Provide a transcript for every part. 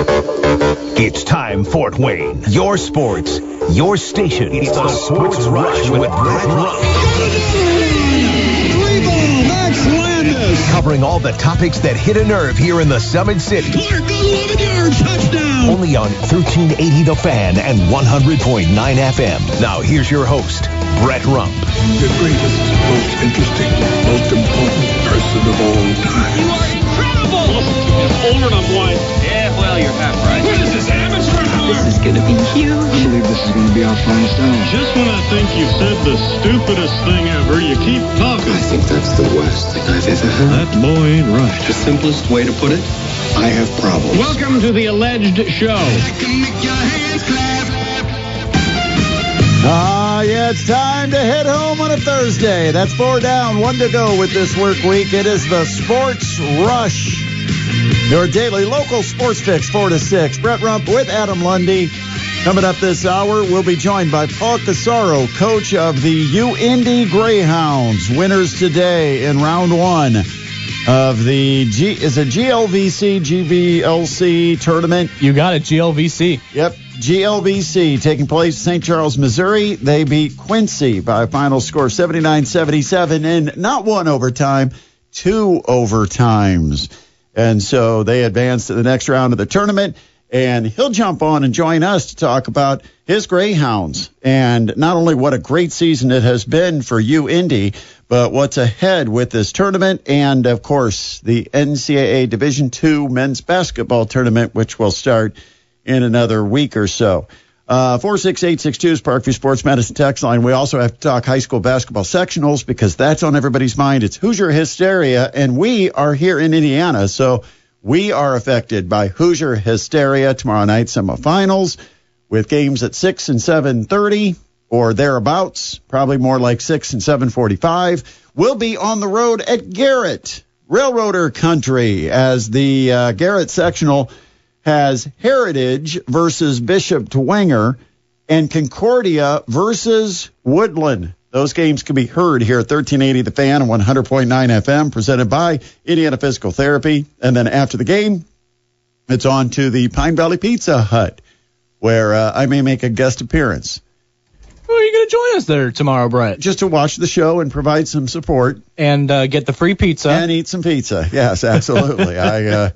It's time, Fort Wayne. Your sports, your station. It's the Sports Rush with Brett Rump. Max Landis. Covering all the topics that hit a nerve here in the Summit City. Clark, 11 yard touchdown. Only on 1380 The Fan and 100.9 FM. Now here's your host, Brett Rump. the greatest, most interesting, most important person of all time. You are incredible! I'm older than I'm blind. Yeah, well, you're half right. What is this, amateur hour? This is gonna be huge. I believe this is going to be our finest hour. Just when I think you've said the stupidest thing ever, you keep talking. I think that's the worst thing I've ever heard. That boy ain't right. The simplest way to put it, I have problems. Welcome to the alleged show. Ah, yeah, it's time to head home on a Thursday. That's four down, one to go with this work week. It is the Sports Rush. Your daily local sports fix, 4 to 6. Brett Rump with Adam Lundy. Coming up this hour, we'll be joined by Paul Corsaro, coach of the U Indy Greyhounds. Winners today in round one of the G is it GLVC GVLC tournament. You got it, GLVC. Yep, GLVC taking place in St. Charles, Missouri. They beat Quincy by a final score 79-77 in not one overtime, two overtimes. And so they advance to the next round of the tournament. And he'll jump on and join us to talk about his Greyhounds and not only what a great season it has been for U Indy, but what's ahead with this tournament and of course the NCAA Division II men's basketball tournament, which will start in another week or so. Uh, 46862 is Parkview Sports Medicine text line. We also have to talk high school basketball sectionals because that's on everybody's mind. It's Hoosier hysteria, and we are here in Indiana, so we are affected by Hoosier hysteria tomorrow night semifinals with games at 6 and 7.30 or thereabouts, probably more like 6 and 7.45. We'll be on the road at Garrett, Railroader Country, as the uh, Garrett sectional has Heritage versus Bishop Dwenger and Concordia versus Woodland. Those games can be heard here at 1380 The Fan and 100.9 FM, presented by Indiana Physical Therapy. And then after the game, it's on to the Pine Valley Pizza Hut, where uh, I may make a guest appearance Who are you going to join us there tomorrow, Brett? just to watch the show and provide some support And uh, get the free pizza. and eat some pizza. Yes, absolutely. I uh,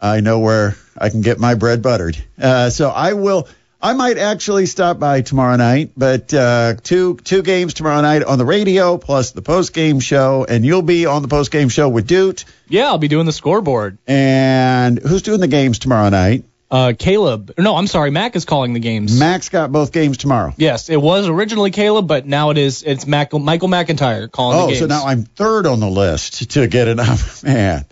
I know where I can get my bread buttered. Uh, so I will. I might actually stop by tomorrow night, but uh, two two games tomorrow night on the radio plus the post game show, and you'll be on the post game show with Doot. yeah, I'll be doing the scoreboard. And who's doing the games tomorrow night? Uh, Caleb. No, I'm sorry. Mac is calling the games. Max got both games tomorrow. Yes, it was originally Caleb, but now it is. It's Mac, Michael McIntyre calling the Oh, so now I'm third on the list to get it up. Man,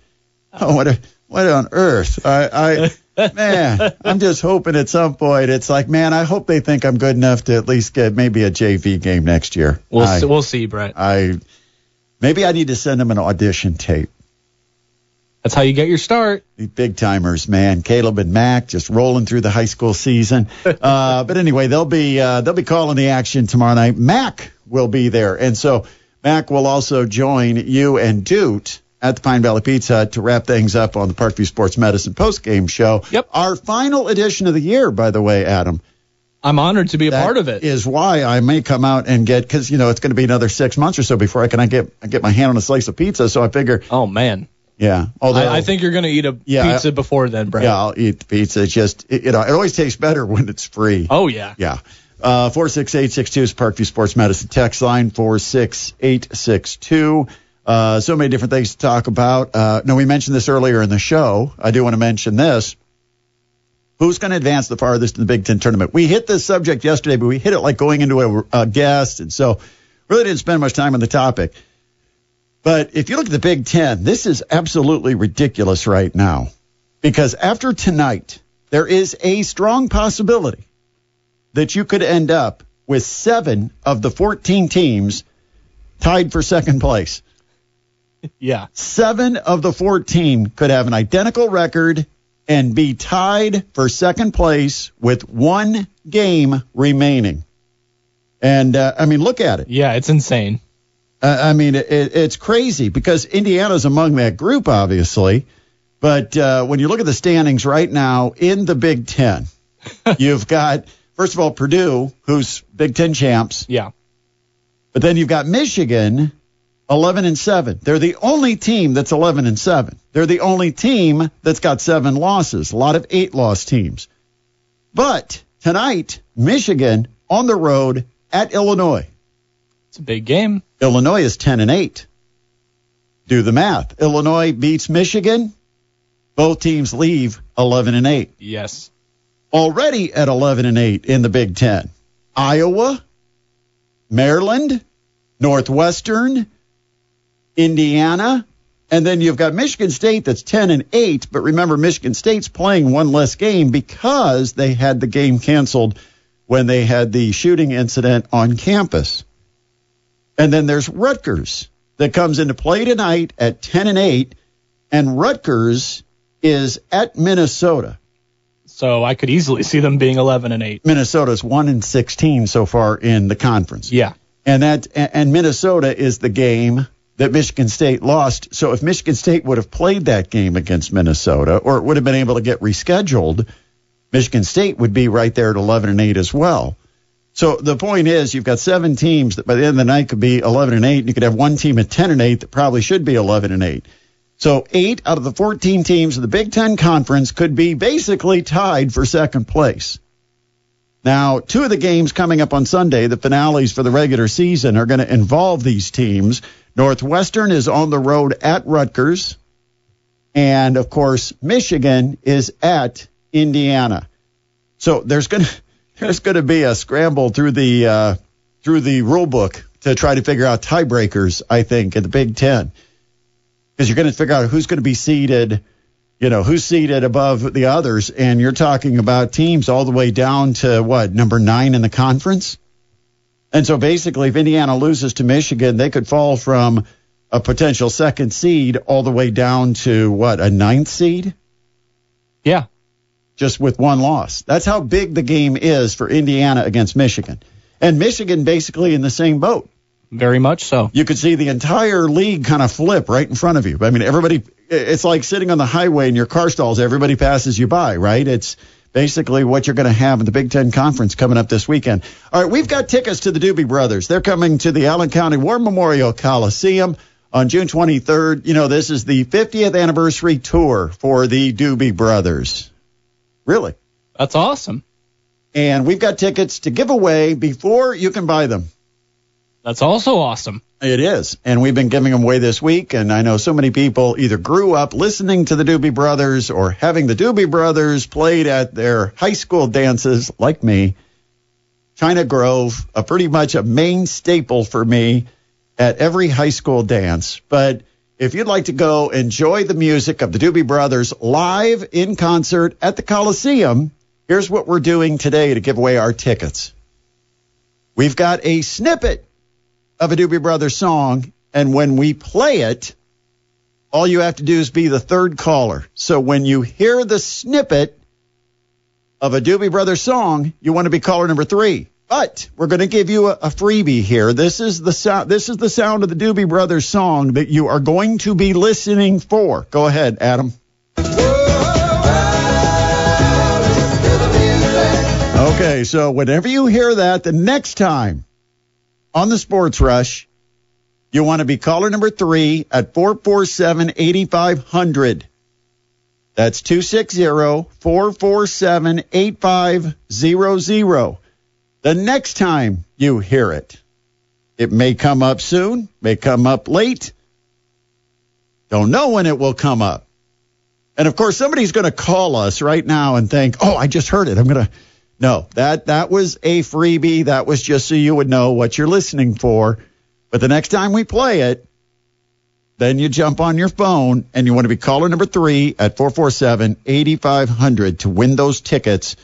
oh, what a, what on earth? I, I man, I'm just hoping at some point it's like, man, I hope they think I'm good enough to at least get maybe a JV game next year. we'll I, see, we'll see, Brett. I maybe I need to send them an audition tape. That's how you get your start. The big timers, man. Caleb and Mac just rolling through the high school season. Uh, but anyway, they'll be uh, they'll be calling the action tomorrow night. Mac will be there, and so Mac will also join you and Doot at the Pine Valley Pizza to wrap things up on the Parkview Sports Medicine post game show. Yep. Our final edition of the year, by the way, Adam. I'm honored to be a That part of it. Is why I may come out and get because you know it's going to be another six months or so before I can I get I get my hand on a slice of pizza. So I figure, oh man, yeah. Although I, I think you're going to eat a Yeah, pizza before then, Brett. yeah, I'll eat the pizza. It's just it, you know it always tastes better when it's free. Oh yeah. Yeah. Uh, 46862 is Parkview Sports Medicine text line 46862. Uh, so many different things to talk about. Uh, no, we mentioned this earlier in the show. I do want to mention this. Who's going to advance the farthest in the Big Ten tournament? We hit this subject yesterday, but we hit it like going into a, a guest, and so really didn't spend much time on the topic. But if you look at the Big Ten, this is absolutely ridiculous right now. Because after tonight, there is a strong possibility that you could end up with seven of the 14 teams tied for second place. Yeah. Seven of the 14 could have an identical record and be tied for second place with one game remaining. And uh, I mean, look at it. Yeah, it's insane. Uh, I mean, it, it's crazy because Indiana's among that group, obviously. But uh, when you look at the standings right now in the Big Ten, you've got first of all Purdue, who's Big Ten champs, Yeah. but then you've got Michigan, eleven and seven. They're the only team that's eleven and seven. They're the only team that's got seven losses. A lot of eight loss teams. But tonight, Michigan on the road at Illinois. It's a big game. Illinois is 10 and 8. Do the math. Illinois beats Michigan. Both teams leave 11 and 8. Yes. Already at 11 and 8 in the Big 10. Iowa, Maryland, Northwestern, Indiana, and then you've got Michigan State that's 10 and 8, but remember Michigan State's playing one less game because they had the game canceled when they had the shooting incident on campus. And then there's Rutgers that comes into play tonight at 10 and 8, and Rutgers is at Minnesota. So I could easily see them being 11 and 8. Minnesota's 1 and 16 so far in the conference. Yeah. And that and Minnesota is the game that Michigan State lost. So if Michigan State would have played that game against Minnesota or it would have been able to get rescheduled, Michigan State would be right there at 11 and 8 as well. So the point is you've got seven teams that by the end of the night could be 11 and 8 and you could have one team at 10 and 8 that probably should be 11 and 8. So 8 out of the 14 teams of the Big 10 conference could be basically tied for second place. Now, two of the games coming up on Sunday, the finales for the regular season, are going to involve these teams. Northwestern is on the road at Rutgers. And of course, Michigan is at Indiana. So there's going to, there's going to be a scramble through the, uh, through the rule book to try to figure out tiebreakers, I think, in the Big Ten. Because you're going to figure out who's going to be seeded you know, who's seeded above the others. And you're talking about teams all the way down to what, number nine in the conference? And so basically, if Indiana loses to Michigan, they could fall from a potential second seed all the way down to what, a ninth seed? Yeah. Just with one loss. That's how big the game is for Indiana against Michigan. And Michigan basically in the same boat. Very much so. You could see the entire league kind of flip right in front of you. I mean, everybody, it's like sitting on the highway and your car stalls, everybody passes you by, right? It's basically what you're going to have in the Big Ten Conference coming up this weekend. All right, we've got tickets to the Doobie Brothers. They're coming to the Allen County War Memorial Coliseum on June 23rd. You know, this is the 50th anniversary tour for the Doobie Brothers. Really? That's awesome. And we've got tickets to give away before you can buy them. That's also awesome. It is. And we've been giving them away this week. And I know so many people either grew up listening to the Doobie Brothers or having the Doobie Brothers played at their high school dances, like me. China Grove, a pretty much a main staple for me at every high school dance. But if you'd like to go enjoy the music of the Doobie Brothers live in concert at the Coliseum, here's what we're doing today to give away our tickets. We've got a snippet of a Doobie Brothers song, and when we play it, all you have to do is be the third caller. So when you hear the snippet of a Doobie Brothers song, you want to be caller number three. But we're going to give you a, a freebie here. This is the sound. This is the sound of the Doobie Brothers song that you are going to be listening for. Go ahead, Adam. Okay, so whenever you hear that, the next time on the Sports Rush, you want to be caller number three at 447 8500. That's 260 447 8500. The next time you hear it, it may come up soon, may come up late. Don't know when it will come up. And of course, somebody's going to call us right now and think, oh, I just heard it. I'm going to. No, that that was a freebie. That was just so you would know what you're listening for. But the next time we play it, then you jump on your phone and you want to be caller number three at 447-8500 to win those tickets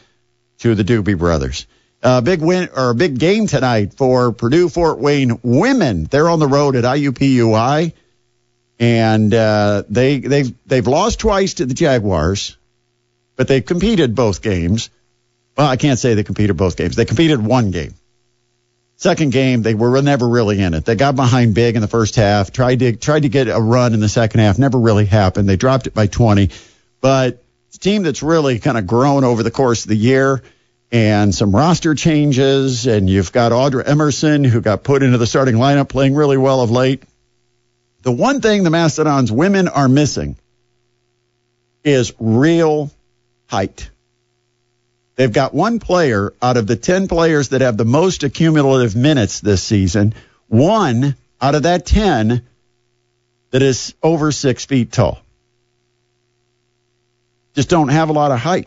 to the Doobie Brothers. Uh, big win or a big game tonight for Purdue Fort Wayne women. They're on the road at IUPUI, and uh, they they've they've lost twice to the Jaguars, but they've competed both games. Well, I can't say they competed both games. They competed one game. Second game, they were never really in it. They got behind big in the first half, tried to tried to get a run in the second half, never really happened. They dropped it by 20. but it's a team that's really kind of grown over the course of the year and some roster changes. And you've got Audra Emerson, who got put into the starting lineup, playing really well of late. The one thing the Mastodons women are missing is real height. They've got one player out of the 10 players that have the most accumulative minutes this season, one out of that 10 that is over six feet tall. Just don't have a lot of height.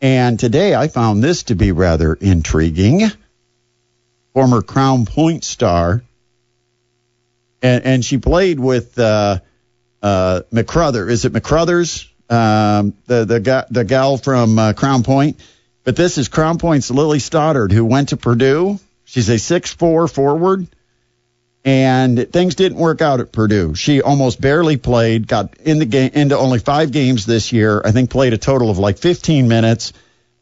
And today I found this to be rather intriguing. Former Crown Point star. And, and she played with uh, uh. Is it McCruthers? Um, the the the gal from uh, Crown Point. But this is Crown Point's Lily Stoddard, who went to Purdue. She's a six four forward and things didn't work out at Purdue. She almost barely played, got in the game into only five games this year. I think played a total of like 15 minutes,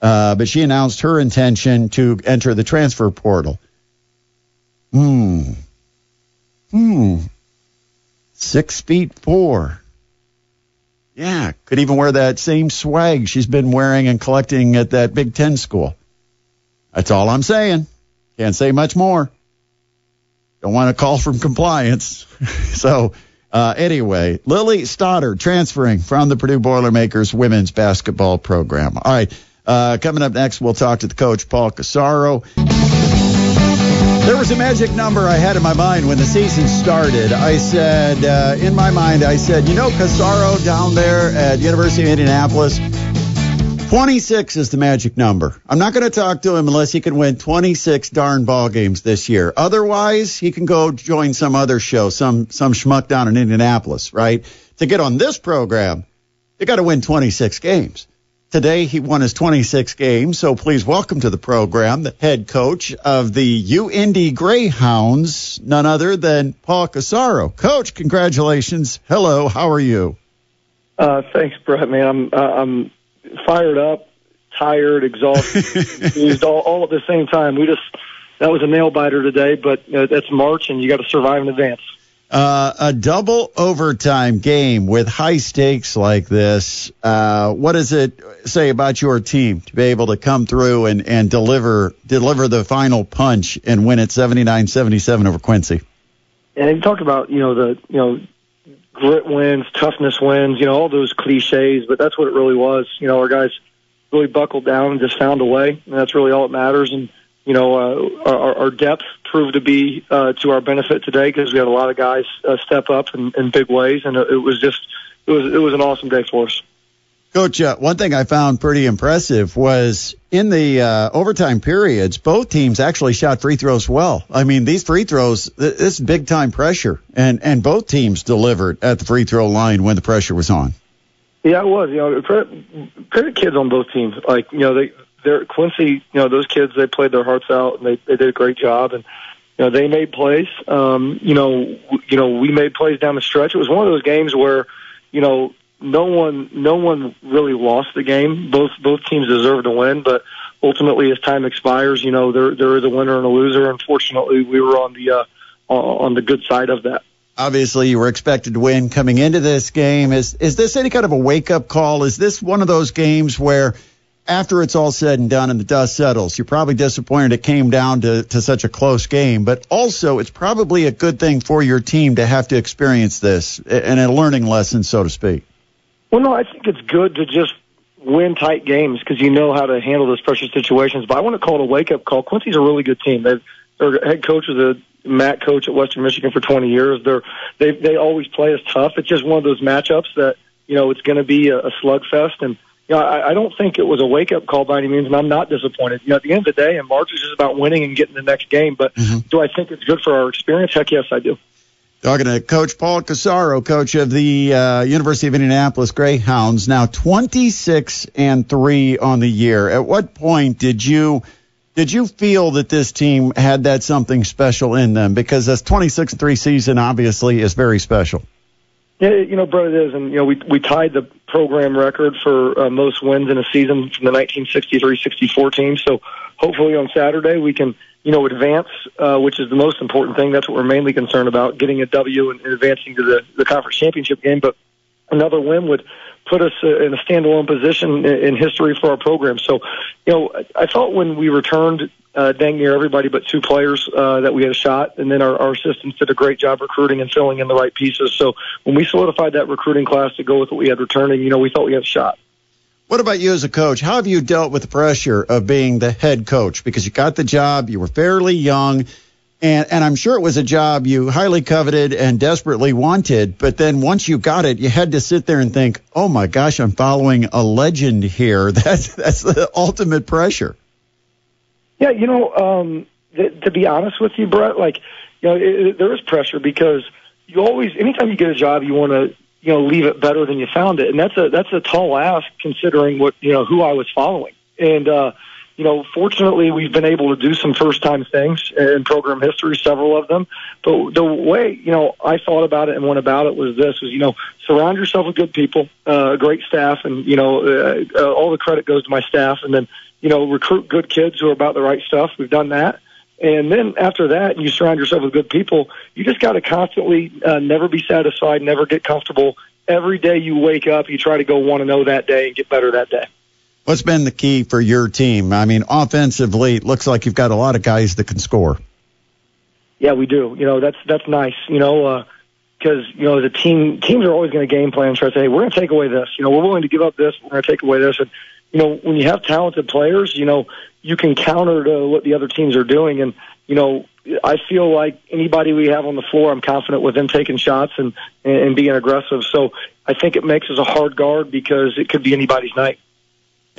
uh, but she announced her intention to enter the transfer portal. Hmm. Hmm. Six feet four. Yeah, could even wear that same swag she's been wearing and collecting at that Big Ten school. That's all I'm saying. Can't say much more. Don't want to call from compliance. so, uh, anyway, Lily Stoddard transferring from the Purdue Boilermakers women's basketball program. All right. Uh, coming up next, we'll talk to the coach, Paul Corsaro. There was a magic number I had in my mind when the season started. I said, uh, in my mind, I said, you know, Corsaro down there at University of Indianapolis, 26 is the magic number. I'm not going to talk to him unless he can win 26 darn ball games this year. Otherwise, he can go join some other show, some some schmuck down in Indianapolis, right? To get on this program, you got to win 26 games. Today he won his 26 games, so please welcome to the program the head coach of the UIndy Greyhounds, none other than Paul Corsaro. Coach, congratulations. Hello, how are you? Uh, thanks, Brett. Man, I'm uh, I'm fired up, tired, exhausted, all, all at the same time. We just that was a nail biter today, but uh, it's March and you got to survive in advance. Uh, a double overtime game with high stakes like this. Uh, what does it say about your team to be able to come through and, and deliver deliver the final punch and win it 79-77 over Quincy? And you talked about you know the you know grit wins, toughness wins, you know all those cliches, but that's what it really was. You know our guys really buckled down and just found a way, and that's really all that matters. And you know, uh, our, our depth proved to be uh, to our benefit today because we had a lot of guys uh, step up in, in big ways, and it was just it was it was an awesome day for us. Coach, uh, one thing I found pretty impressive was in the uh, overtime periods, both teams actually shot free throws well. I mean, these free throws, th- this big time pressure, and and both teams delivered at the free throw line when the pressure was on. Yeah, it was. You know, credit, credit kids on both teams. Like you know, they they're Quincy. You know, those kids they played their hearts out and they they did a great job and. You know, they made plays. Um, you know, you know, we made plays down the stretch. It was one of those games where, you know, no one no one really lost the game. Both both teams deserved to win, but ultimately, as time expires, you know there there is a winner and a loser. Unfortunately, we were on the uh, on the good side of that. Obviously, you were expected to win coming into this game. Is is this any kind of a wake up call? Is this one of those games where after it's all said and done and the dust settles, you're probably disappointed it came down to, to such a close game, but also it's probably a good thing for your team to have to experience this and a learning lesson, so to speak. Well, no, I think it's good to just win tight games because you know how to handle those pressure situations. But I want to call it a wake up call. Quincy's a really good team. They've, their head coach is a Matt coach at Western Michigan for 20 years. They're they they always play us tough. It's just one of those matchups that you know it's going to be a, a slugfest and you know, I, I don't think it was a wake up call by any means, and I'm not disappointed. You know, at the end of the day, and March is just about winning and getting the next game. But mm-hmm. do I think it's good for our experience? Heck yes, I do. Talking to Coach Paul Corsaro, coach of the uh, University of Indianapolis Greyhounds, now 26 and three on the year. At what point did you did you feel that this team had that something special in them? Because this 26 and three season obviously is very special. Yeah, you know, Brett, it is, and you know, we we tied the program record for uh, most wins in a season from the 1963-64 team. So hopefully on Saturday we can, you know, advance, uh, which is the most important thing. That's what we're mainly concerned about, getting a W and, and advancing to the the conference championship game. But another win would put us uh, in a standalone position in, history for our program. So, you know, I thought when we returned uh, dang near everybody but two players uh, that we had a shot, and then our, our assistants did a great job recruiting and filling in the right pieces. So when we solidified that recruiting class to go with what we had returning, you know, we thought we had a shot. What about you as a coach? How have you dealt with the pressure of being the head coach? Because you got the job, you were fairly young, and, and I'm sure it was a job you highly coveted and desperately wanted. But then once you got it, you had to sit there and think, oh my gosh, I'm following a legend here. That's, that's the ultimate pressure. Yeah, you know, um, th- to be honest with you, Brett, like, you know, it, it, there is pressure because you always, anytime you get a job, you want to, you know, leave it better than you found it, and that's a that's a tall ask considering what you know who I was following. And uh, you know, fortunately, we've been able to do some first time things in program history, several of them. But the way you know I thought about it and went about it was this: was you know, surround yourself with good people, uh, great staff, and you know, uh, uh, all the credit goes to my staff, and then you know, recruit good kids who are about the right stuff. We've done that. And then after that, you surround yourself with good people, you just got to constantly uh, never be satisfied, never get comfortable. Every day you wake up, you try to go want to know that day and get better that day. What's been the key for your team? I mean, offensively, it looks like you've got a lot of guys that can score. Yeah, we do. You know, that's that's nice. You know, because uh, you know, a team, teams are always going to game plan and try to say, hey, we're going to take away this. You know, we're willing to give up this. We're going to take away this. And you know, when you have talented players, you know, you can counter to what the other teams are doing. And, you know, I feel like anybody we have on the floor, I'm confident with them taking shots and, and being aggressive. So I think it makes us a hard guard because it could be anybody's night.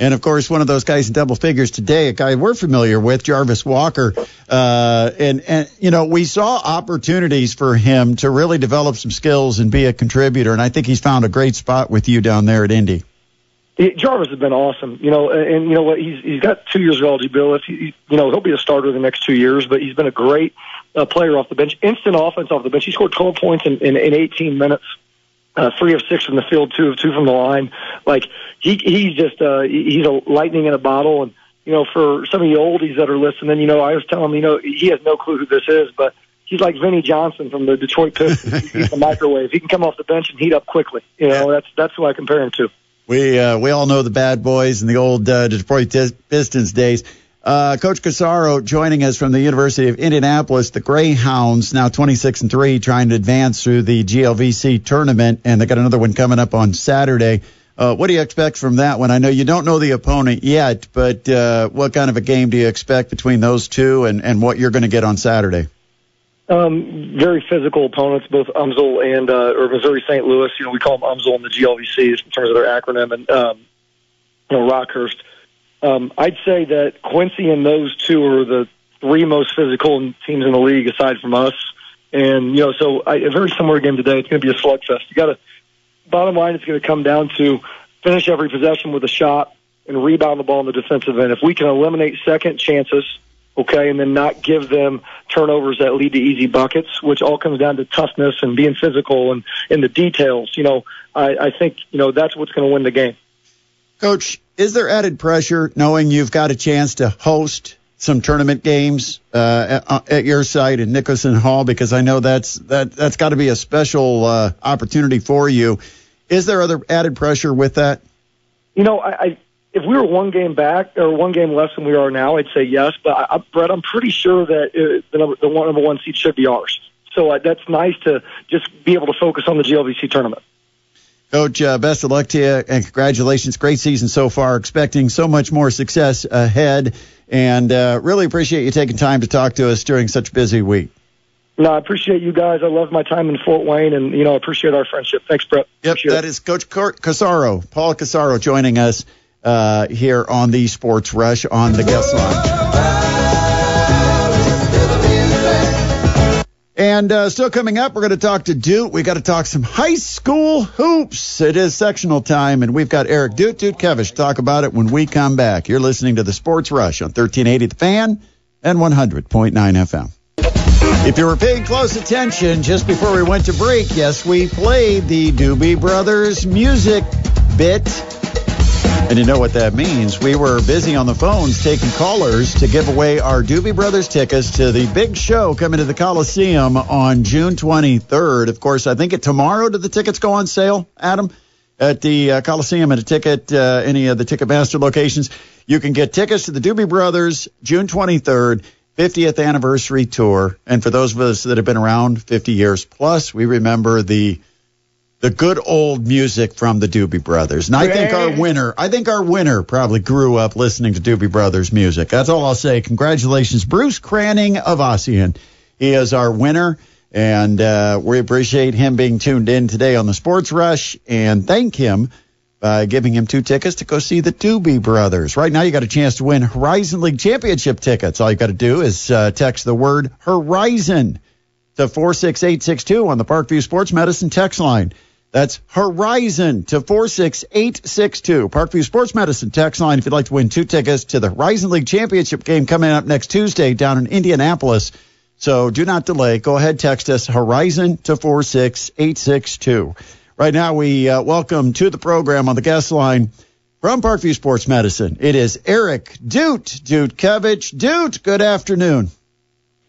And of course, one of those guys in double figures today, a guy we're familiar with, Jarvis Walker. Uh, and, and, you know, we saw opportunities for him to really develop some skills and be a contributor. And I think he's found a great spot with you down there at Indy. Jarvis has been awesome, you know, and you know what? He's he's got two years of eligibility. You know, he'll be a starter the next two years, but he's been a great uh, player off the bench, instant offense off the bench. He scored 12 points in, in, in 18 minutes, uh, three of six from the field, two of two from the line. Like he he's just uh, he's a lightning in a bottle. And you know, for some of you oldies that are listening, you know, I was telling him, you know, he has no clue who this is, but he's like Vinnie Johnson from the Detroit Pistons. he's the microwave. He can come off the bench and heat up quickly. You know, that's that's who I compare him to. We uh, we all know the bad boys in the old uh, Detroit Pistons days. Uh, Coach Corsaro joining us from the University of Indianapolis. The Greyhounds now 26 and three, trying to advance through the GLVC tournament, and they got another one coming up on Saturday. Uh, what do you expect from that one? I know you don't know the opponent yet, but uh, what kind of a game do you expect between those two, and, and what you're going to get on Saturday? Um, very physical opponents, both UMSL and uh, or Missouri St. Louis. You know, we call them UMSL in the GLVC in terms of their acronym, and um, you know Rockhurst. Um, I'd say that Quincy and those two are the three most physical teams in the league, aside from us. And you know, so I, a very similar game today. It's going to be a slugfest. You got to. Bottom line, it's going to come down to finish every possession with a shot and rebound the ball in the defensive end. If we can eliminate second chances okay, and then not give them turnovers that lead to easy buckets, which all comes down to toughness and being physical and in the details. You know, I, I think you know that's what's going to win the game. Coach, is there added pressure knowing you've got a chance to host some tournament games uh, at, at, your site in Nicholson Hall? Because I know that's that that's got to be a special uh, opportunity for you. Is there other added pressure with that? You know, I, I if we were one game back or one game less than we are now, I'd say yes. But I, Brett, I'm pretty sure that uh, the number, the one, number one seed should be ours. So uh, that's nice to just be able to focus on the GLVC tournament. Coach, uh, best of luck to you and congratulations. Great season so far. Expecting so much more success ahead. And uh, really appreciate you taking time to talk to us during such a busy week. No, I appreciate you guys. I love my time in Fort Wayne, and you know, I appreciate our friendship. Thanks, Brett. Yep, appreciate that it. is Coach Corsaro, Paul Corsaro, joining us uh, here on the Sports Rush on the guest line. And uh, still coming up, we're going to talk to Doot. We got to talk some high school hoops. It is sectional time, and we've got Eric Doot Dutkevich to talk about it when we come back. You're listening to the Sports Rush on 1380 The Fan and 100.9 FM. If you were paying close attention just before we went to break, yes, we played the Doobie Brothers music bit and you know what that means. We were busy on the phones taking callers to give away our Doobie Brothers tickets to the big show coming to the Coliseum on June 23rd. Of course, I think it tomorrow do the tickets go on sale, Adam? at the uh, Coliseum at a ticket, uh, any of the Ticketmaster locations. You can get tickets to the Doobie Brothers June 23rd, 50th anniversary tour. And for those of us that have been around 50 years plus, we remember the the good old music from the Doobie Brothers. And I think our winner, I think our winner probably grew up listening to Doobie Brothers music. That's all I'll say. Congratulations, Bruce Cranning of Ossian. He is our winner. And uh, we appreciate him being tuned in today on the Sports Rush and thank him by giving him two tickets to go see the Doobie Brothers. Right now, you got a chance to win Horizon League Championship tickets. All you got to do is uh, text the word Horizon to 46862 on the Parkview Sports Medicine text line. That's Horizon to 46862. Parkview Sports Medicine text line if you'd like to win two tickets to the Horizon League Championship game coming up next Tuesday down in Indianapolis. So do not delay. Go ahead, text us Horizon to 46862. Right now, we uh, welcome to the program on the guest line from Parkview Sports Medicine. It is Eric Doot, Dutkevich. Doot, good afternoon.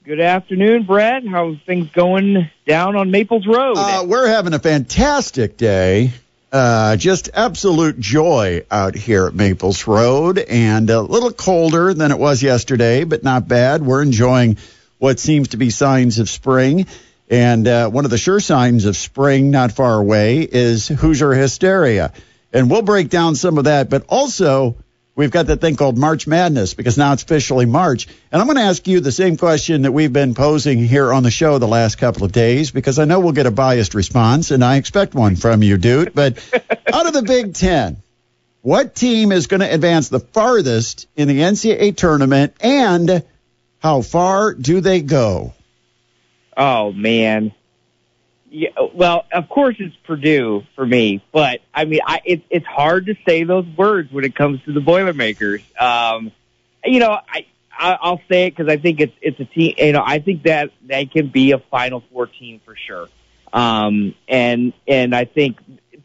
Good afternoon, Brett. How's things going down on Maples Road? Uh, we're having a fantastic day. Uh, just absolute joy out here at Maples Road and a little colder than it was yesterday, but not bad. We're enjoying what seems to be signs of spring. And uh, one of the sure signs of spring not far away is Hoosier hysteria. And we'll break down some of that, but also we've got that thing called March Madness because now it's officially March. And I'm going to ask you the same question that we've been posing here on the show the last couple of days because I know we'll get a biased response, and I expect one from you, dude. But out of the Big Ten, what team is going to advance the farthest in the NCAA tournament, and how far do they go? Oh man. Yeah, well, of course it's Purdue for me, but I mean, I it, it's hard to say those words when it comes to the Boilermakers. Um, you know, I, I I'll say it because I think it's it's a team. You know, I think that they can be a Final Four team for sure. Um, and and I think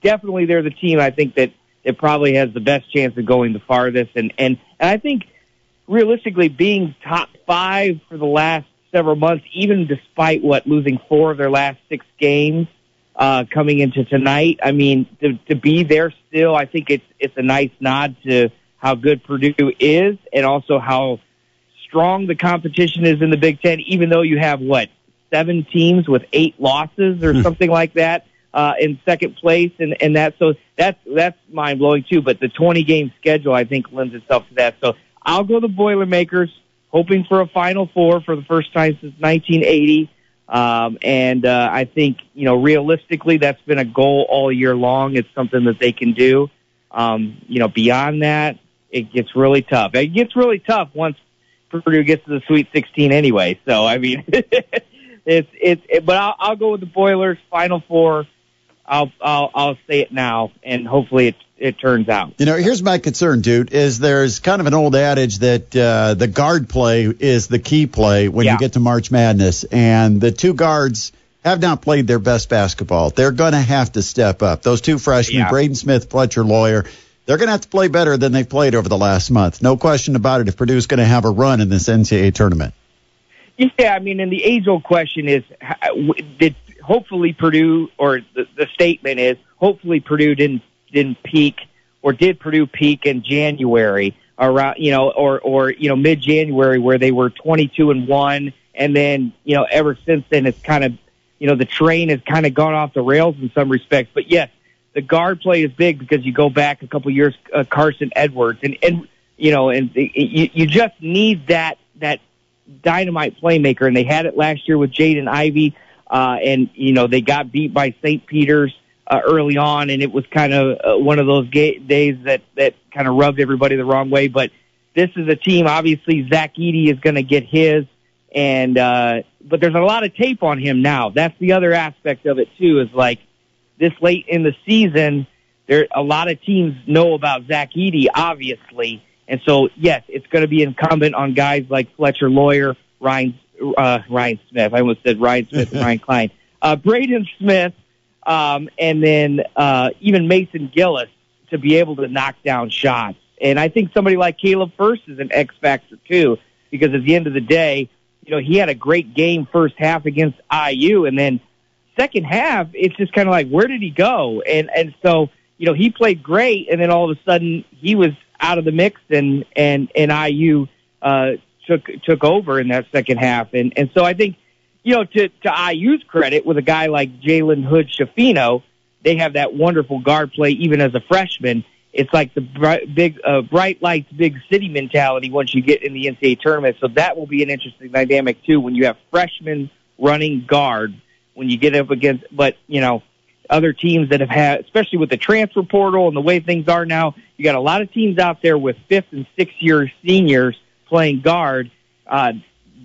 definitely they're the team. I think that it probably has the best chance of going the farthest. And and and I think realistically, being top five for the last several months, even despite what losing four of their last six games uh, coming into tonight. I mean, to, to be there still, I think it's it's a nice nod to how good Purdue is, and also how strong the competition is in the Big Ten. Even though you have what seven teams with eight losses or something like that uh, in second place, and and that so that's that's mind blowing too. But the twenty game schedule, I think, lends itself to that. So I'll go the Boilermakers hoping for a Final Four for the first time since 1980. Um, and uh, I think, you know, realistically, that's been a goal all year long. It's something that they can do. Um, you know, beyond that, it gets really tough. It gets really tough once Purdue gets to the Sweet 16 anyway. So, I mean, it's it's. It, but I'll, I'll go with the Boilers Final Four. I'll I'll I'll say it now, and hopefully it it turns out. You know, here's my concern, dude. Is there's kind of an old adage that uh, the guard play is the key play when Yeah. you get to March Madness, and the two guards have not played their best basketball. They're going to have to step up. Those two freshmen, Yeah. Braden Smith, Fletcher Loyer, they're going to have to play better than they've played over the last month. No question about it. If Purdue's going to have a run in this NCAA tournament. Yeah, I mean, and the age old question is, did hopefully Purdue, or the, the statement is, hopefully Purdue didn't didn't peak, or did Purdue peak in January around, you know, or or you know mid January where they were twenty two and one, and then you know ever since then it's kind of, you know, the train has kind of gone off the rails in some respects. But yes, the guard play is big because you go back a couple years, uh, Carson Edwards, and and you know, and it, you you just need that that dynamite playmaker, and they had it last year with Jaden Ivey. Uh, and you know they got beat by St. Peter's uh, early on, and it was kind of uh, one of those ga- days that that kind of rubbed everybody the wrong way. But this is a team. Obviously, Zach Edey is going to get his, and uh, but there's a lot of tape on him now. That's the other aspect of it too. Is like this late in the season, there a lot of teams know about Zach Edey, obviously, and so yes, it's going to be incumbent on guys like Fletcher Loyer, Ryan uh, Ryan Smith. I almost said Ryan Smith and Ryan Cline, uh, Braden Smith, um, and then uh, even Mason Gillis to be able to knock down shots. And I think somebody like Caleb Furst is an X factor too, because at the end of the day, you know, he had a great game first half against IU, and then second half, it's just kind of like, where did he go? And and so you know, he played great, and then all of a sudden he was out of the mix, and and and IU uh, took took over in that second half, and and so I think, you know, to to IU's credit, with a guy like Jalen Hood-Schifino, they have that wonderful guard play even as a freshman. It's like the bright, big uh, bright lights, big city mentality once you get in the NCAA tournament. So that will be an interesting dynamic too when you have freshmen running guard when you get up against, but you know other teams that have had, especially with the transfer portal and the way things are now, you got a lot of teams out there with fifth and sixth year seniors playing guard. Uh,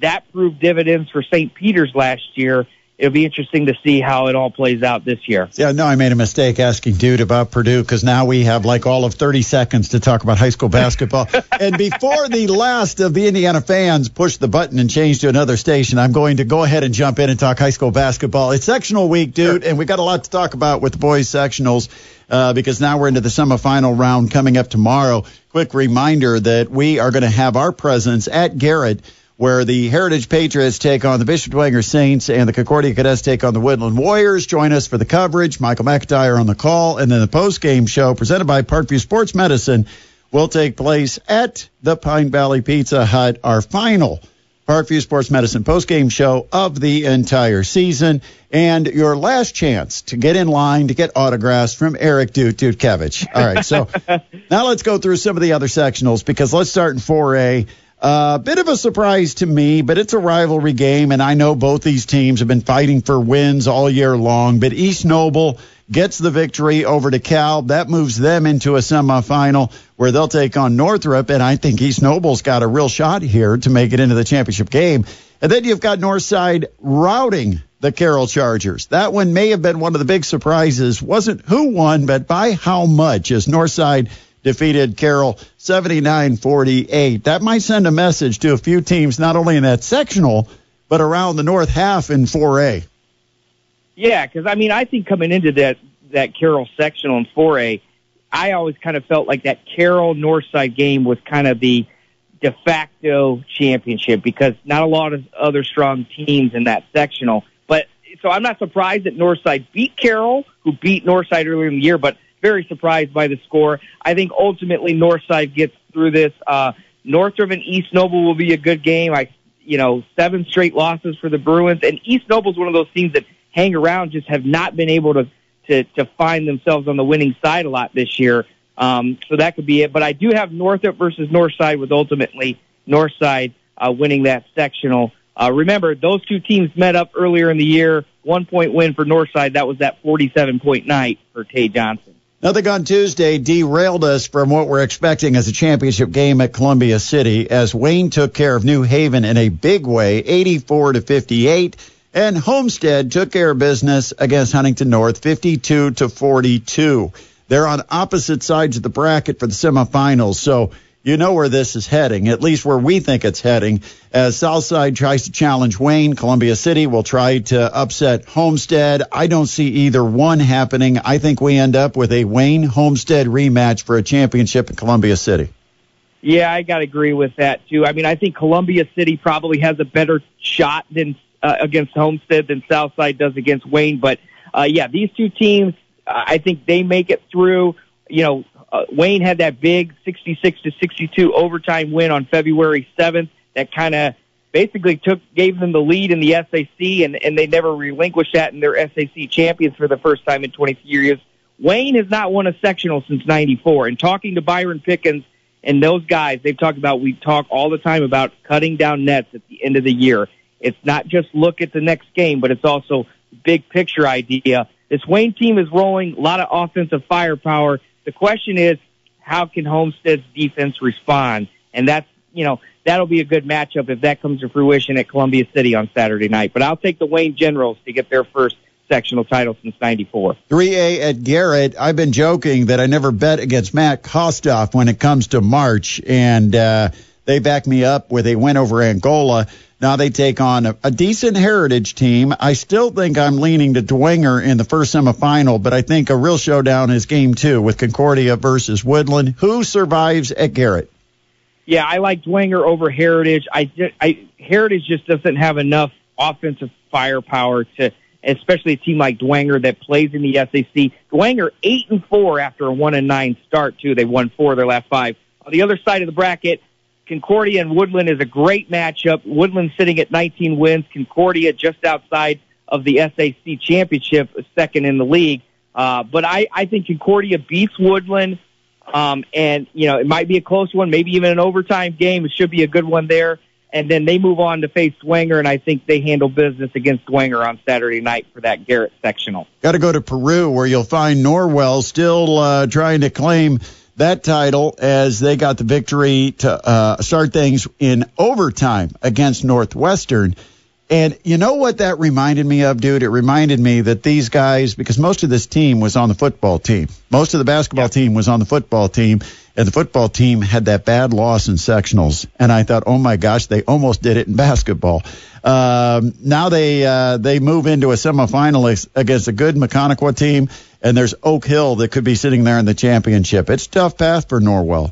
that proved dividends for St. Peter's last year. It'll be interesting to see how it all plays out this year. Yeah, no, I made a mistake asking Doot about Purdue because now we have like all of 30 seconds to talk about high school basketball. and before the last of the Indiana fans push the button and change to another station, I'm going to go ahead and jump in and talk high school basketball. It's sectional week, dude, and we got a lot to talk about with the boys sectionals. Uh, because now we're into the semifinal round coming up tomorrow. Quick reminder that we are going to have our presence at Garrett where the Heritage Patriots take on the Bishop Dwenger Saints and the Concordia Cadets take on the Woodland Warriors. Join us for the coverage. Michael McIntyre on the call, and then the post-game show presented by Parkview Sports Medicine will take place at the Pine Valley Pizza Hut. Our final Parkview Sports Medicine post-game show of the entire season, and your last chance to get in line to get autographs from Eric Doot Dutkevich. All right, so now let's go through some of the other sectionals because let's start in 4A. A uh, bit of a surprise to me, but it's a rivalry game, and I know both these teams have been fighting for wins all year long. But East Noble gets the victory over DeKalb. That moves them into a semifinal where they'll take on Northrop, and I think East Noble's got a real shot here to make it into the championship game. And then you've got Northside routing the Carroll Chargers. That one may have been one of the big surprises. Wasn't who won, but by how much as Northside defeated Carroll 79-48. That might send a message to a few teams, not only in that sectional, but around the north half in 4A. Yeah, because I mean, I think coming into that that Carroll sectional in 4A, I always kind of felt like that Carroll Northside game was kind of the de facto championship because not a lot of other strong teams in that sectional. But so I'm not surprised that Northside beat Carroll, who beat Northside earlier in the year, but very surprised by the score. I think ultimately Northside gets through this. Uh, Northrop and East Noble will be a good game. I, you know, seven straight losses for the Bruins, and East Noble's one of those teams that hang around, just have not been able to to to find themselves on the winning side a lot this year. Um, so that could be it. But I do have Northrop versus Northside, with ultimately Northside uh, winning that sectional. Uh, remember, those two teams met up earlier in the year. One point win for Northside. That was that 47 point night for Tay Johnson. Nothing on Tuesday derailed us from what we're expecting as a championship game at Columbia City as Wayne took care of New Haven in a big way, 84 to 58. And Homestead took care of business against Huntington North, 52 to 42. They're on opposite sides of the bracket for the semifinals. So you know where this is heading, at least where we think it's heading. As Southside tries to challenge Wayne, Columbia City will try to upset Homestead. I don't see either one happening. I think we end up with a Wayne Homestead rematch for a championship in Columbia City. Yeah, I got to agree with that too. I mean, I think Columbia City probably has a better shot than uh, against Homestead than Southside does against Wayne. But uh, yeah, these two teams, I think they make it through. You know, uh, Wayne had that big 66 to 62 overtime win on February 7th that kind of basically took gave them the lead in the SAC, and and they never relinquished that, and they're SAC champions for the first time in 23 years. Wayne has not won a sectional since '94. And talking to Byron Pickens and those guys, they've talked about we talk all the time about cutting down nets at the end of the year. It's not just look at the next game, but it's also big picture idea. This Wayne team is rolling, a lot of offensive firepower. The question is, how can Homestead's defense respond? And that's, you know, that'll be a good matchup if that comes to fruition at Columbia City on Saturday night. But I'll take the Wayne Generals to get their first sectional title since 94. 3A at Garrett. I've been joking that I never bet against Matt Kostoff when it comes to March, and uh, they back me up with a win over Angola. Now they take on a, a, decent heritage team. I still think I'm leaning to Dwenger in the first semifinal, but I think a real showdown is game two with Concordia versus Woodland. Who survives at Garrett? Yeah, I like Dwenger over Heritage. I, I Heritage just doesn't have enough offensive firepower to especially a team like Dwenger that plays in the SAC. Dwenger eight and four after a one and nine start too. They won four of their last five. On the other side of the bracket, Concordia and Woodland is a great matchup. Woodland sitting at 19 wins, Concordia just outside of the SAC championship, second in the league. Uh, but I, I think Concordia beats Woodland. Um, and, you know, it might be a close one, maybe even an overtime game. It should be a good one there. And then they move on to face Dwenger, and I think they handle business against Dwenger on Saturday night for that Garrett sectional. Got to go to Peru, where you'll find Norwell still uh, trying to claim that title as they got the victory to uh, start things in overtime against Northwestern. And you know what that reminded me of, dude? It reminded me that these guys, because most of this team was on the football team, most of the basketball team was on the football team, and the football team had that bad loss in sectionals. And I thought, oh my gosh, they almost did it in basketball. Um, now they uh, they move into a semifinal against a good Maconaquah team, and there's Oak Hill that could be sitting there in the championship. It's tough path for Norwell.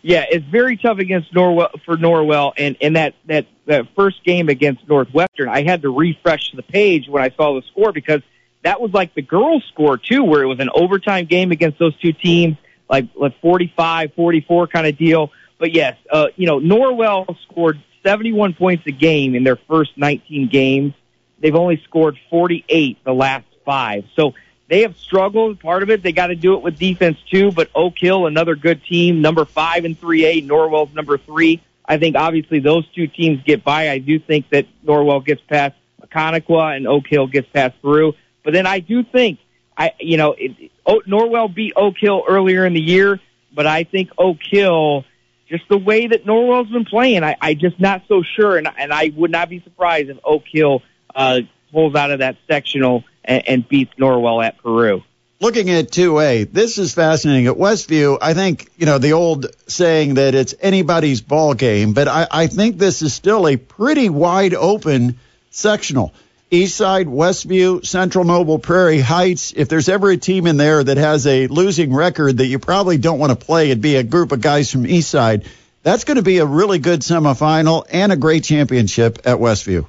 Yeah, it's very tough against Norwell for Norwell, and and that that that first game against Northwestern, I had to refresh the page when I saw the score because that was like the girls' score too, where it was an overtime game against those two teams, like like 45, 44 kind of deal. But yes, uh, you know, Norwell scored 71 points a game in their first 19 games. They've only scored 48 the last five. So they have struggled. Part of it, they got to do it with defense too. But Oak Hill, another good team, number five and 3A. Norwell's number three. I think obviously those two teams get by. I do think that Norwell gets past Maconaquah and Oak Hill gets past Peru. But then I do think I, you know, it, o- Norwell beat Oak Hill earlier in the year, but I think Oak Hill, just the way that Norwell's been playing, I, I just not so sure, and and I would not be surprised if Oak Hill uh, pulls out of that sectional and, and beats Norwell at Peru. Looking at 2A, this is fascinating. At Westview, I think, you know, the old saying that it's anybody's ball game, but I, I think this is still a pretty wide open sectional. Eastside, Westview, Central Noble, Prairie Heights. If there's ever a team in there that has a losing record that you probably don't want to play, it'd be a group of guys from Eastside. That's going to be a really good semifinal and a great championship at Westview.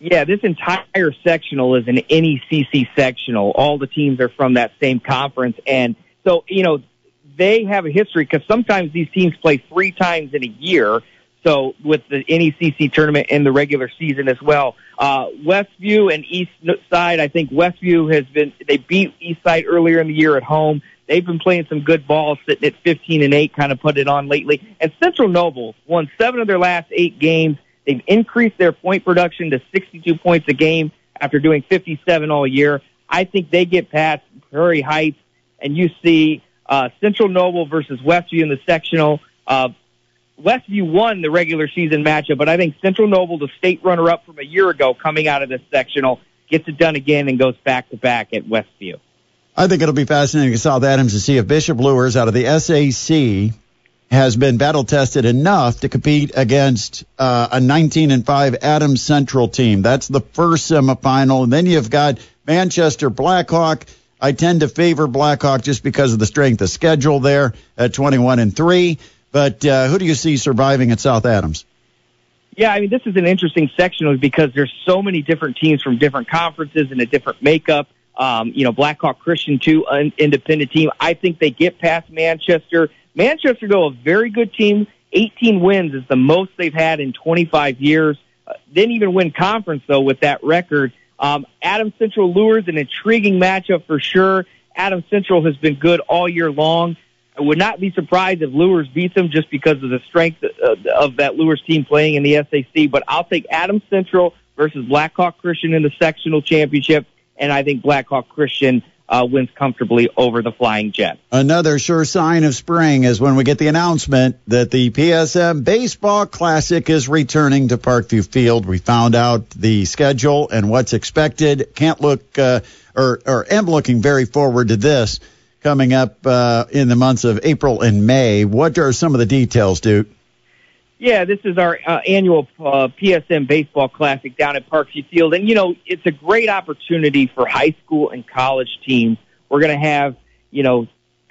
Yeah, this entire sectional is an NECC sectional. All the teams are from that same conference. And so, you know, they have a history because sometimes these teams play three times in a year. So with the NECC tournament and the regular season as well. Uh, Westview and East Side, I think Westview has been, they beat East Side earlier in the year at home. They've been playing some good ball, sitting at 15 and 8, kind of put it on lately. And Central Noble won seven of their last eight games. They've increased their point production to 62 points a game after doing 57 all year. I think they get past Prairie Heights, and you see uh, Central Noble versus Westview in the sectional. Uh, Westview won the regular season matchup, but I think Central Noble, the state runner-up from a year ago, coming out of this sectional, gets it done again and goes back to back at Westview. I think it'll be fascinating to South Adams to see if Bishop Luers out of the SAC has been battle tested enough to compete against uh, a 19 and 5 Adams Central team. That's the first semifinal. And then you've got Manchester Blackhawk. I tend to favor Blackhawk just because of the strength of schedule there at 21 and 3. But uh, who do you see surviving at South Adams? Yeah, I mean, this is an interesting section because there's so many different teams from different conferences and a different makeup. Um, you know, Blackhawk Christian, too, an independent team. I think they get past Manchester. Manchester, though, a very good team. 18 wins is the most they've had in 25 years. Uh, didn't even win conference, though, with that record. Um, Adam Central Luers an intriguing matchup for sure. Adam Central has been good all year long. I would not be surprised if Luers beats them just because of the strength of, of that Luers team playing in the SAC. But I'll take Adam Central versus Blackhawk Christian in the sectional championship, and I think Blackhawk Christian uh, wins comfortably over the Flying Jet. Another sure sign of spring is when we get the announcement that the PSM Baseball Classic is returning to Parkview Field. We found out the schedule and what's expected. Can't look, uh, or, or am looking very forward to this coming up uh, in the months of April and May. What are some of the details, Doot? Yeah, this is our uh, annual uh, PSM Baseball Classic down at Parkview Field. And, you know, it's a great opportunity for high school and college teams. We're going to have, you know,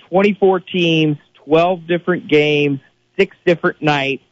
24 teams, 12 different games, six different nights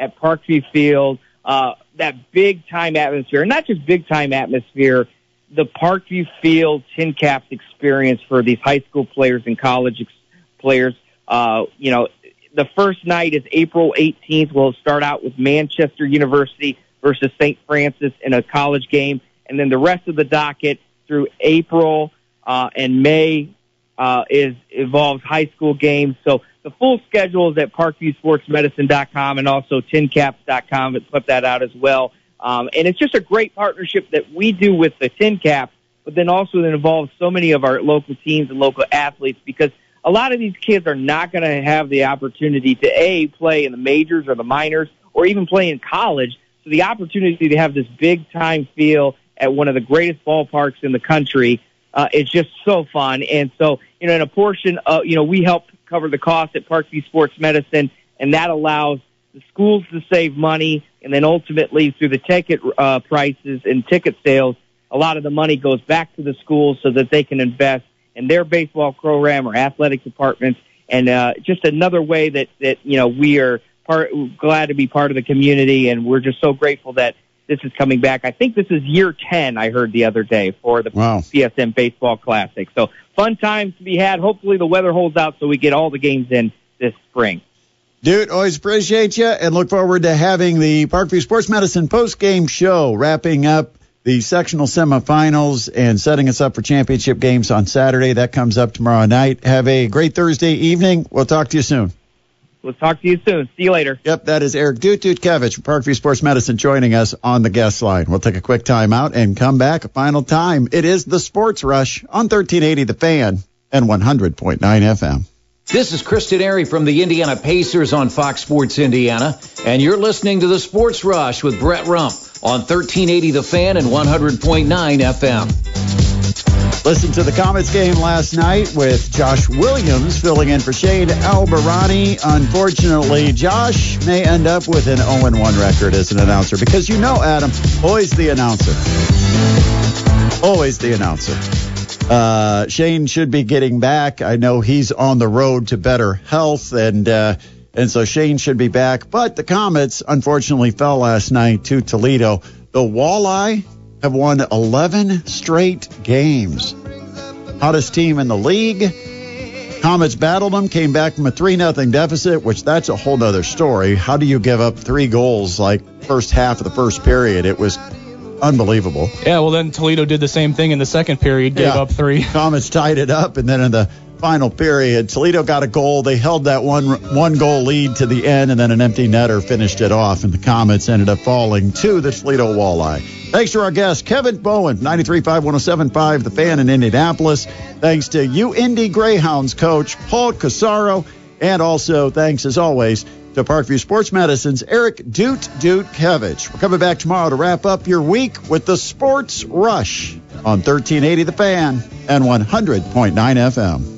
at Parkview Field. Uh, that big time atmosphere, and not just big time atmosphere, the Parkview Field TinCaps experience for these high school players and college ex- players. Uh, you know, the first night is April 18th. We'll start out with Manchester University versus St. Francis in a college game, and then the rest of the docket through April uh, and May uh, is involves high school games. So the full schedule is at ParkviewSportsMedicine.com and also TinCaps.com. It's put that out as well. Um, and it's just a great partnership that we do with the TinCaps, but then also it involves so many of our local teams and local athletes because a lot of these kids are not going to have the opportunity to a play in the majors or the minors or even play in college. So the opportunity to have this big time feel at one of the greatest ballparks in the country uh, is just so fun. And so, you know, in a portion of, you know, we help cover the cost at Parkview Sports Medicine, and that allows the schools to save money, and then ultimately through the ticket uh, prices and ticket sales, a lot of the money goes back to the schools so that they can invest in their baseball program or athletic departments, and uh, just another way that that you know we are part glad to be part of the community, and we're just so grateful that this is coming back. I think this is year 10, I heard the other day, for the Wow. PSM Baseball Classic. So fun times to be had. Hopefully the weather holds out so we get all the games in this spring. Dude, always appreciate you and look forward to having the Parkview Sports Medicine post game show wrapping up the sectional semifinals and setting us up for championship games on Saturday. That comes up tomorrow night. Have a great Thursday evening. We'll talk to you soon. We'll talk to you soon. See you later. Yep, that is Eric Dutkevich from Parkview Sports Medicine joining us on the guest line. We'll take a quick time out and come back a final time. It is the Sports Rush on 1380 The Fan and 100.9 FM. This is Chris Denari from the Indiana Pacers on Fox Sports Indiana, and you're listening to the Sports Rush with Brett Rump on 1380 The Fan and 100.9 FM. Listen to the Komets game last night with Josh Williams filling in for Shane Albahrani. Unfortunately, Josh may end up with an 0-1 record as an announcer because you know, Adam, always the announcer. Always the announcer. Uh, Shane should be getting back. I know he's on the road to better health, and uh, and so Shane should be back. But the Komets unfortunately fell last night to Toledo. The Walleye have won 11 straight games. Hottest team in the league. Komets battled them, came back from a 3 0 deficit, which that's a whole other story. How do you give up three goals like first half of the first period? It was unbelievable. Yeah, well then Toledo did the same thing in the second period, gave Yeah. up three. Komets tied it up, and then in the final period, Toledo got a goal. They held that one one goal lead to the end, and then an empty netter finished it off, and the Komets ended up falling to the Toledo Walleye. Thanks to our guest, Kevin Bowen, 93.5, 107.5, The Fan in Indianapolis. Thanks to you, Indy Greyhounds coach Paul Corsaro, and also thanks, as always, to Parkview Sports Medicine's Eric Doot Dutkevich. We're coming back tomorrow to wrap up your week with the Sports Rush on 1380 The Fan and 100.9 FM.